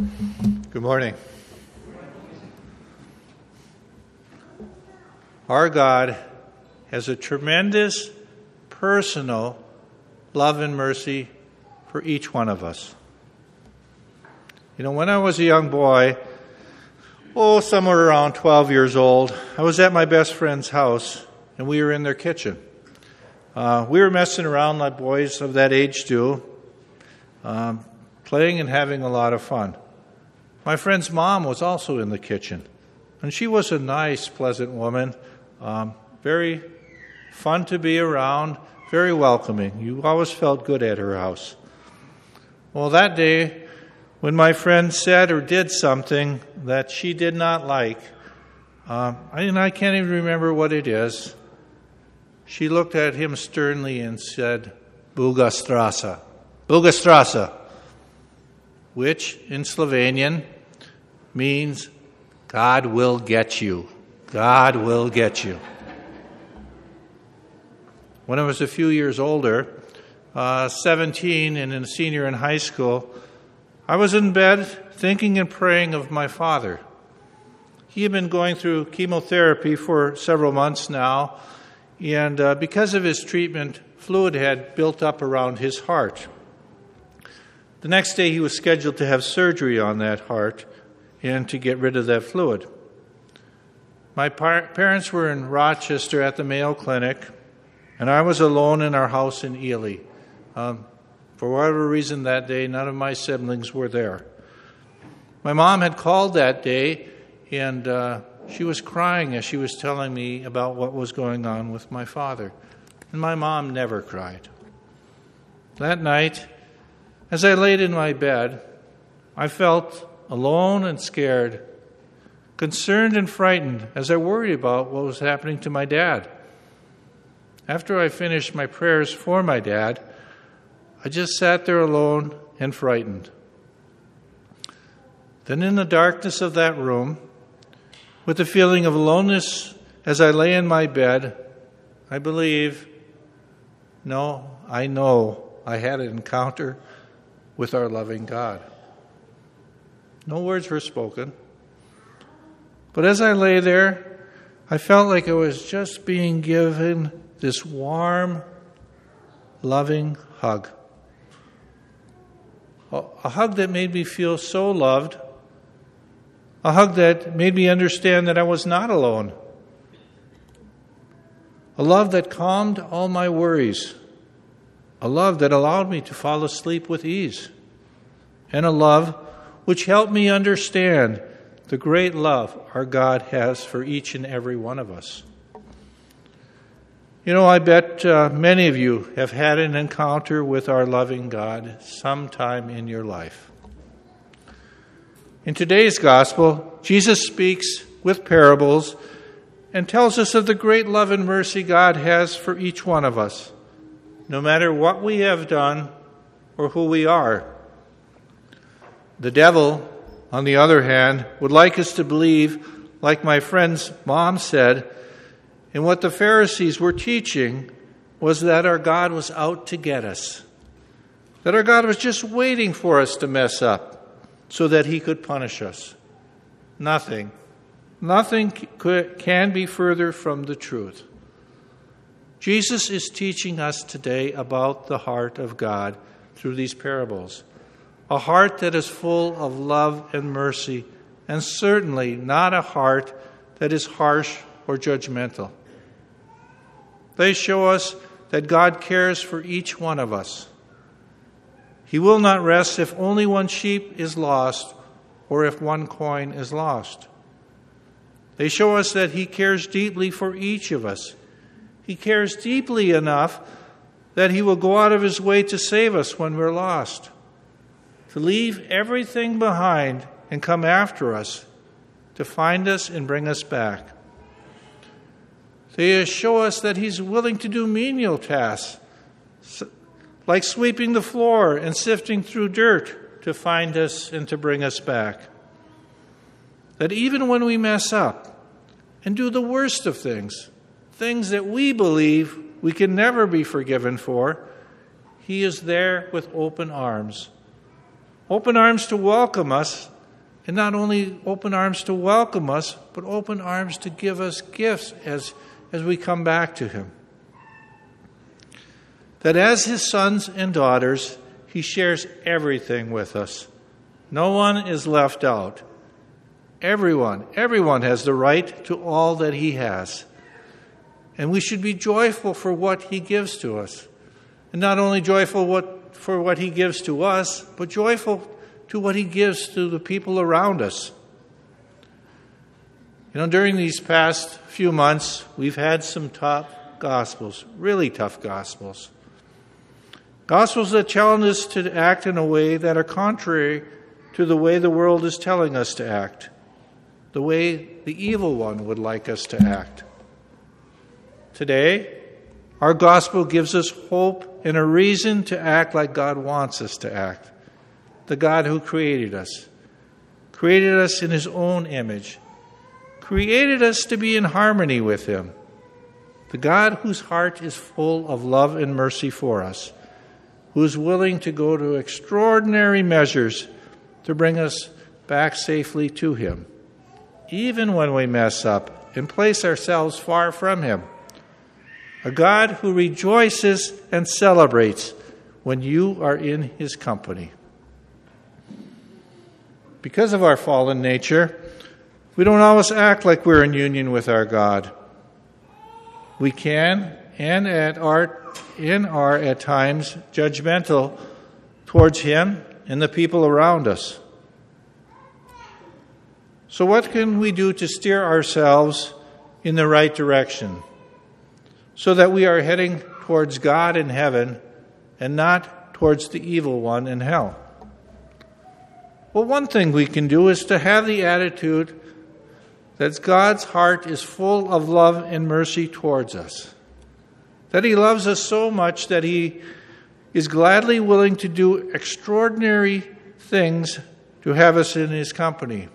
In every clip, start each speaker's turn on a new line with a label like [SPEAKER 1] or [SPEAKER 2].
[SPEAKER 1] Good morning. Our God has a tremendous personal love and mercy for each one of us. You know, when I was a young boy, oh, somewhere around 12 years old, I was at my best friend's house and we were in their kitchen. Uh, we were messing around like boys of that age do, um, playing and having a lot of fun. My friend's mom was also in the kitchen, and she was a nice, pleasant woman, um, very fun to be around, very welcoming. You always felt good at her house. Well, that day, when my friend said or did something that she did not like, um, and I can't even remember what it is, she looked at him sternly and said, Bugastrasa. Bugastrasa which in Slovenian means God will get you. God will get you. When I was a few years older, uh, 17 and a senior in high school, I was in bed thinking and praying of my father. He had been going through chemotherapy for several months now, and uh, because of his treatment, fluid had built up around his heart. The next day, he was scheduled to have surgery on that heart and to get rid of that fluid. My par- parents were in Rochester at the Mayo Clinic, and I was alone in our house in Ely. Um, for whatever reason that day, none of my siblings were there. My mom had called that day, and uh, she was crying as she was telling me about what was going on with my father. And my mom never cried. That night, as I laid in my bed, I felt alone and scared, concerned and frightened as I worried about what was happening to my dad. After I finished my prayers for my dad, I just sat there alone and frightened. Then, in the darkness of that room, with the feeling of aloneness as I lay in my bed, I believe, no, I know I had an encounter with our loving God. No words were spoken. But as I lay there, I felt like I was just being given this warm, loving hug. A hug that made me feel so loved. A hug that made me understand that I was not alone. A love that calmed all my worries a love that allowed me to fall asleep with ease, and a love which helped me understand the great love our God has for each and every one of us. You know, I bet uh, many of you have had an encounter with our loving God sometime in your life. In today's gospel, Jesus speaks with parables and tells us of the great love and mercy God has for each one of us no matter what we have done or who we are. The devil, on the other hand, would like us to believe, like my friend's mom said, and what the Pharisees were teaching was that our God was out to get us. That our God was just waiting for us to mess up so that he could punish us. Nothing. Nothing can be further from the truth. Jesus is teaching us today about the heart of God through these parables. A heart that is full of love and mercy, and certainly not a heart that is harsh or judgmental. They show us that God cares for each one of us. He will not rest if only one sheep is lost or if one coin is lost. They show us that He cares deeply for each of us he cares deeply enough that He will go out of His way to save us when we're lost, to leave everything behind and come after us, to find us and bring us back. They show us that He's willing to do menial tasks, like sweeping the floor and sifting through dirt to find us and to bring us back. That even when we mess up and do the worst of things, things that we believe we can never be forgiven for, He is there with open arms, open arms to welcome us, and not only open arms to welcome us, but open arms to give us gifts as, as we come back to Him. That as His sons and daughters, He shares everything with us. No one is left out. Everyone, everyone has the right to all that He has. And we should be joyful for what He gives to us. And not only joyful what, for what He gives to us, but joyful to what He gives to the people around us. You know, during these past few months, we've had some tough gospels, really tough gospels. Gospels that challenge us to act in a way that are contrary to the way the world is telling us to act, the way the evil one would like us to act. Today, our gospel gives us hope and a reason to act like God wants us to act. The God who created us, created us in his own image, created us to be in harmony with him. The God whose heart is full of love and mercy for us, who is willing to go to extraordinary measures to bring us back safely to him, even when we mess up and place ourselves far from him a God who rejoices and celebrates when you are in his company. Because of our fallen nature, we don't always act like we're in union with our God. We can and at our, and are at times judgmental towards him and the people around us. So, what can we do to steer ourselves in the right direction? So that we are heading towards God in heaven and not towards the evil one in hell. Well, one thing we can do is to have the attitude that God's heart is full of love and mercy towards us. That He loves us so much that He is gladly willing to do extraordinary things to have us in His company.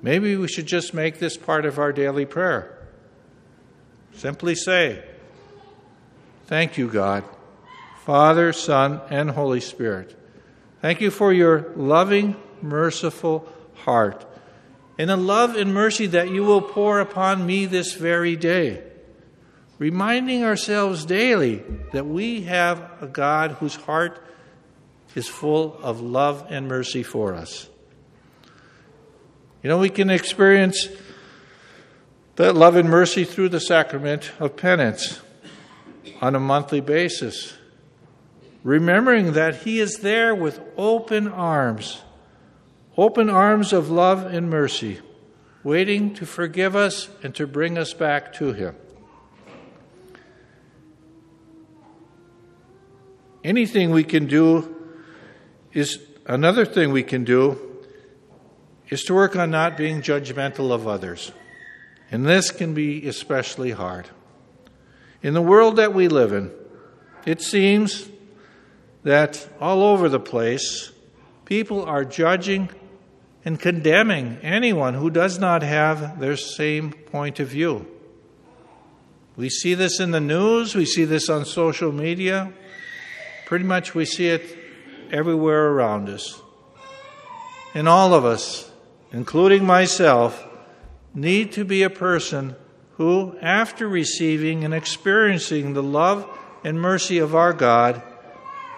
[SPEAKER 1] Maybe we should just make this part of our daily prayer. Simply say, Thank you, God, Father, Son, and Holy Spirit. Thank you for your loving, merciful heart and the love and mercy that you will pour upon me this very day. Reminding ourselves daily that we have a God whose heart is full of love and mercy for us. You know, we can experience that love and mercy through the sacrament of penance on a monthly basis, remembering that He is there with open arms, open arms of love and mercy, waiting to forgive us and to bring us back to Him. Anything we can do is another thing we can do is to work on not being judgmental of others. And this can be especially hard. In the world that we live in, it seems that all over the place, people are judging and condemning anyone who does not have their same point of view. We see this in the news, we see this on social media. Pretty much we see it everywhere around us. And all of us, including myself, need to be a person who, after receiving and experiencing the love and mercy of our God,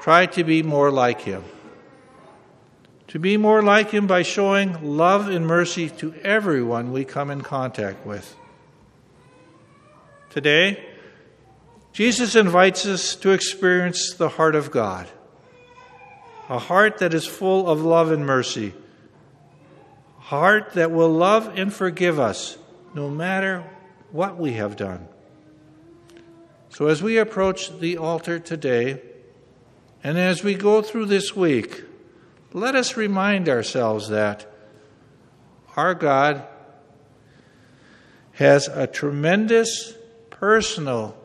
[SPEAKER 1] try to be more like Him. To be more like Him by showing love and mercy to everyone we come in contact with. Today, Jesus invites us to experience the heart of God, a heart that is full of love and mercy heart that will love and forgive us no matter what we have done. So, as we approach the altar today, and as we go through this week, let us remind ourselves that our God has a tremendous personal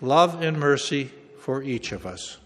[SPEAKER 1] love and mercy for each of us.